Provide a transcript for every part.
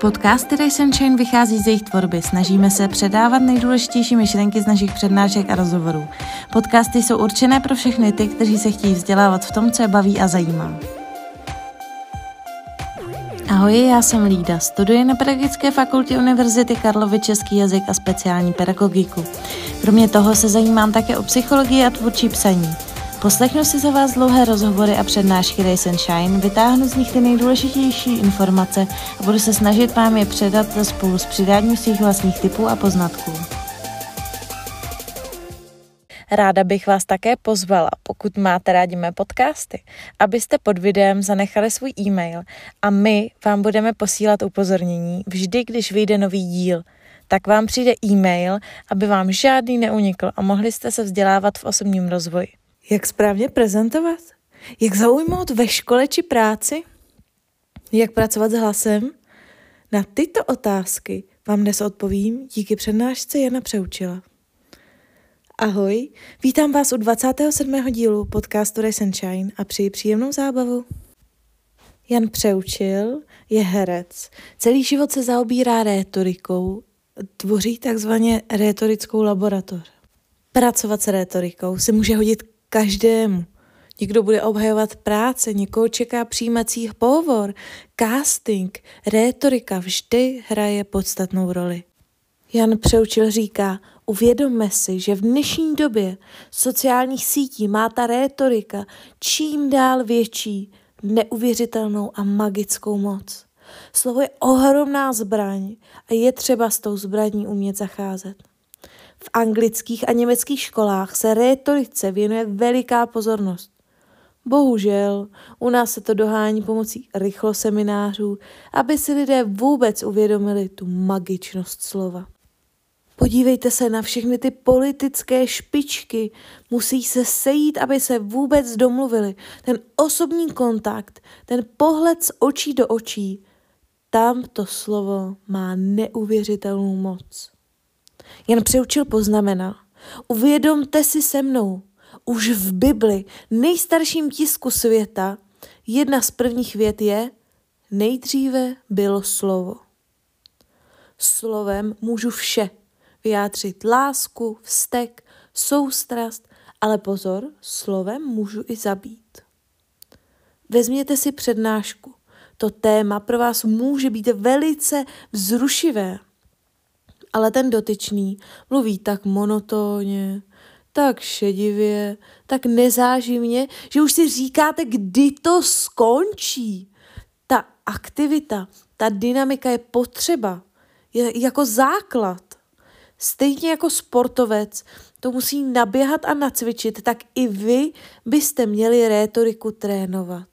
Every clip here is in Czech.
Podcasty Race and Shine vychází z jejich tvorby. Snažíme se předávat nejdůležitější myšlenky z našich přednášek a rozhovorů. Podcasty jsou určené pro všechny ty, kteří se chtějí vzdělávat v tom, co je baví a zajímá. Ahoj, já jsem Lída, studuji na Pedagogické fakultě Univerzity Karlovy český jazyk a speciální pedagogiku. Kromě toho se zajímám také o psychologii a tvůrčí psaní. Poslechnu si za vás dlouhé rozhovory a přednášky Race and Shine, vytáhnu z nich ty nejdůležitější informace a budu se snažit vám je předat spolu s přidáním svých vlastních typů a poznatků. Ráda bych vás také pozvala, pokud máte rádi mé podcasty, abyste pod videem zanechali svůj e-mail a my vám budeme posílat upozornění vždy, když vyjde nový díl. Tak vám přijde e-mail, aby vám žádný neunikl a mohli jste se vzdělávat v osobním rozvoji. Jak správně prezentovat? Jak zaujmout ve škole či práci? Jak pracovat s hlasem? Na tyto otázky vám dnes odpovím díky přednášce Jana Přeučila. Ahoj, vítám vás u 27. dílu podcastu Race and Shine a přeji příjemnou zábavu. Jan Přeučil je herec. Celý život se zaobírá rétorikou, tvoří takzvaně rétorickou laboratoř. Pracovat s rétorikou se může hodit každému. Někdo bude obhajovat práce, někoho čeká přijímací pohovor, casting, rétorika vždy hraje podstatnou roli. Jan Přeučil říká, uvědomme si, že v dnešní době sociálních sítí má ta rétorika čím dál větší, neuvěřitelnou a magickou moc. Slovo je ohromná zbraň a je třeba s tou zbraní umět zacházet. V anglických a německých školách se rétorice věnuje veliká pozornost. Bohužel, u nás se to dohání pomocí rychloseminářů, aby si lidé vůbec uvědomili tu magičnost slova. Podívejte se na všechny ty politické špičky. Musí se sejít, aby se vůbec domluvili. Ten osobní kontakt, ten pohled z očí do očí, tam to slovo má neuvěřitelnou moc. Jen přeučil poznamenal. Uvědomte si se mnou, už v Bibli, nejstarším tisku světa, jedna z prvních vět je nejdříve bylo slovo. Slovem můžu vše vyjádřit lásku, vztek, soustrast, ale pozor, slovem můžu i zabít. Vezměte si přednášku. To téma pro vás může být velice vzrušivé ale ten dotyčný mluví tak monotónně, tak šedivě, tak nezáživně, že už si říkáte, kdy to skončí. Ta aktivita, ta dynamika je potřeba, je jako základ. Stejně jako sportovec to musí naběhat a nacvičit, tak i vy byste měli rétoriku trénovat.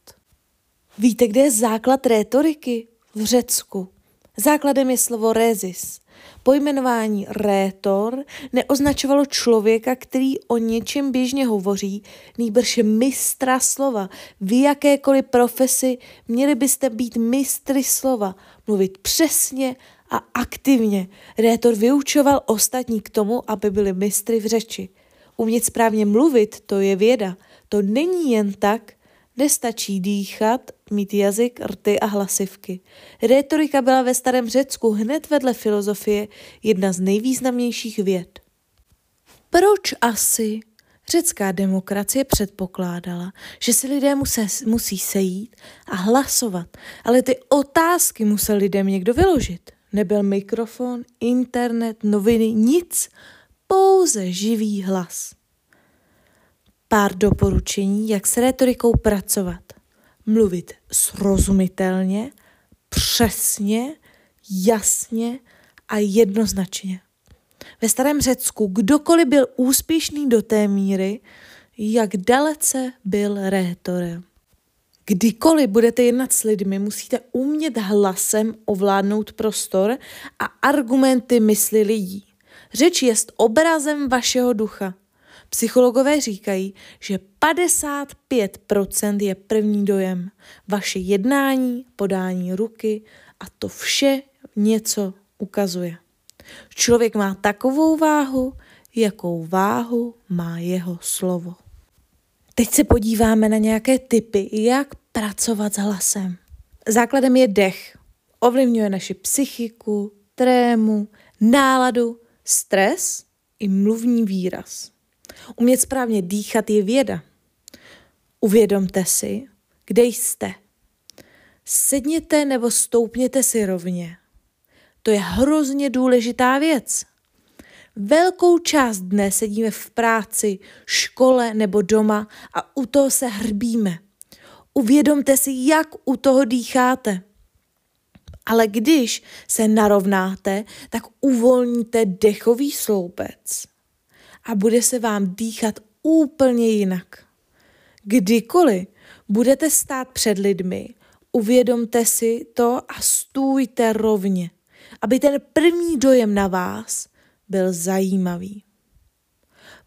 Víte, kde je základ rétoriky? V Řecku. Základem je slovo rezis. Pojmenování rétor neoznačovalo člověka, který o něčem běžně hovoří, nýbrž mistra slova. V jakékoliv profesi měli byste být mistry slova, mluvit přesně a aktivně. Rétor vyučoval ostatní k tomu, aby byli mistry v řeči. Umět správně mluvit, to je věda. To není jen tak, Nestačí dýchat, mít jazyk, rty a hlasivky. Rétorika byla ve starém Řecku hned vedle filozofie jedna z nejvýznamnějších věd. Proč asi řecká demokracie předpokládala, že si lidé musí, musí sejít a hlasovat, ale ty otázky musel lidem někdo vyložit. Nebyl mikrofon, internet, noviny, nic, pouze živý hlas. Pár doporučení, jak s retorikou pracovat. Mluvit srozumitelně, přesně, jasně a jednoznačně. Ve starém Řecku kdokoliv byl úspěšný do té míry, jak dalece byl rétorem. Kdykoliv budete jednat s lidmi, musíte umět hlasem ovládnout prostor a argumenty mysli lidí. Řeč je obrazem vašeho ducha. Psychologové říkají, že 55% je první dojem. Vaše jednání, podání ruky a to vše něco ukazuje. Člověk má takovou váhu, jakou váhu má jeho slovo. Teď se podíváme na nějaké typy, jak pracovat s hlasem. Základem je dech. ovlivňuje naši psychiku, trému, náladu, stres i mluvní výraz. Umět správně dýchat je věda. Uvědomte si, kde jste. Sedněte nebo stoupněte si rovně. To je hrozně důležitá věc. Velkou část dne sedíme v práci, škole nebo doma a u toho se hrbíme. Uvědomte si, jak u toho dýcháte. Ale když se narovnáte, tak uvolníte dechový sloupec a bude se vám dýchat úplně jinak. Kdykoliv budete stát před lidmi, uvědomte si to a stůjte rovně, aby ten první dojem na vás byl zajímavý.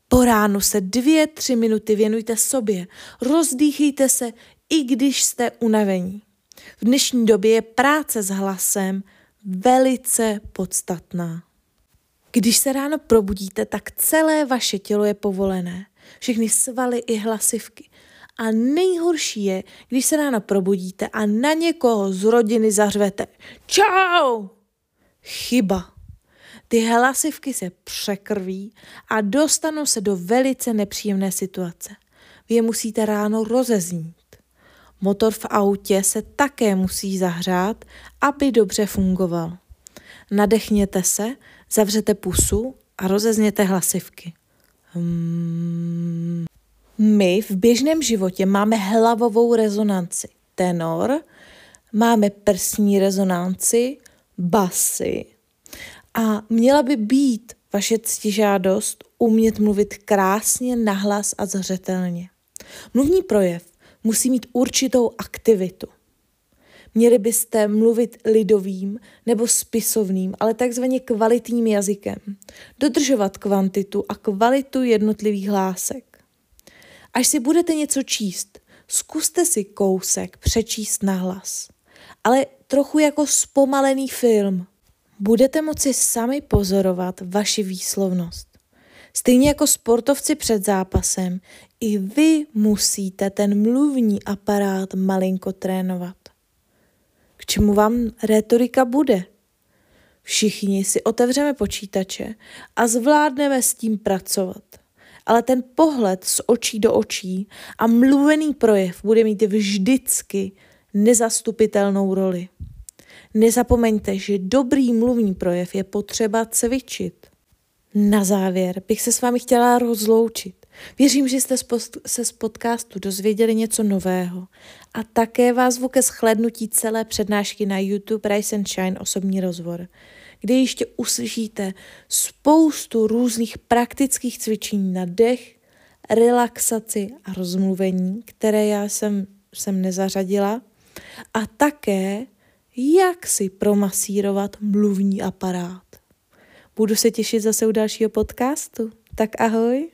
Po ránu se dvě, tři minuty věnujte sobě, rozdýchejte se, i když jste unavení. V dnešní době je práce s hlasem velice podstatná. Když se ráno probudíte, tak celé vaše tělo je povolené. Všechny svaly i hlasivky. A nejhorší je, když se ráno probudíte a na někoho z rodiny zařvete. Čau! Chyba. Ty hlasivky se překrví a dostanou se do velice nepříjemné situace. Vy je musíte ráno rozeznít. Motor v autě se také musí zahřát, aby dobře fungoval. Nadechněte se, zavřete pusu a rozezněte hlasivky. My v běžném životě máme hlavovou rezonanci. Tenor, máme prsní rezonanci, basy. A měla by být vaše ctižádost umět mluvit krásně, nahlas a zřetelně. Mluvní projev musí mít určitou aktivitu. Měli byste mluvit lidovým nebo spisovným, ale takzvaně kvalitním jazykem. Dodržovat kvantitu a kvalitu jednotlivých hlásek. Až si budete něco číst, zkuste si kousek přečíst na hlas. Ale trochu jako zpomalený film. Budete moci sami pozorovat vaši výslovnost. Stejně jako sportovci před zápasem, i vy musíte ten mluvní aparát malinko trénovat. K čemu vám retorika bude? Všichni si otevřeme počítače a zvládneme s tím pracovat. Ale ten pohled z očí do očí a mluvený projev bude mít vždycky nezastupitelnou roli. Nezapomeňte, že dobrý mluvní projev je potřeba cvičit. Na závěr bych se s vámi chtěla rozloučit. Věřím, že jste se z podcastu dozvěděli něco nového a také vás zvu ke shlednutí celé přednášky na YouTube Rise and Shine osobní rozvor, kde ještě uslyšíte spoustu různých praktických cvičení na dech, relaxaci a rozmluvení, které já jsem, jsem nezařadila, a také jak si promasírovat mluvní aparát. Budu se těšit zase u dalšího podcastu. Tak ahoj.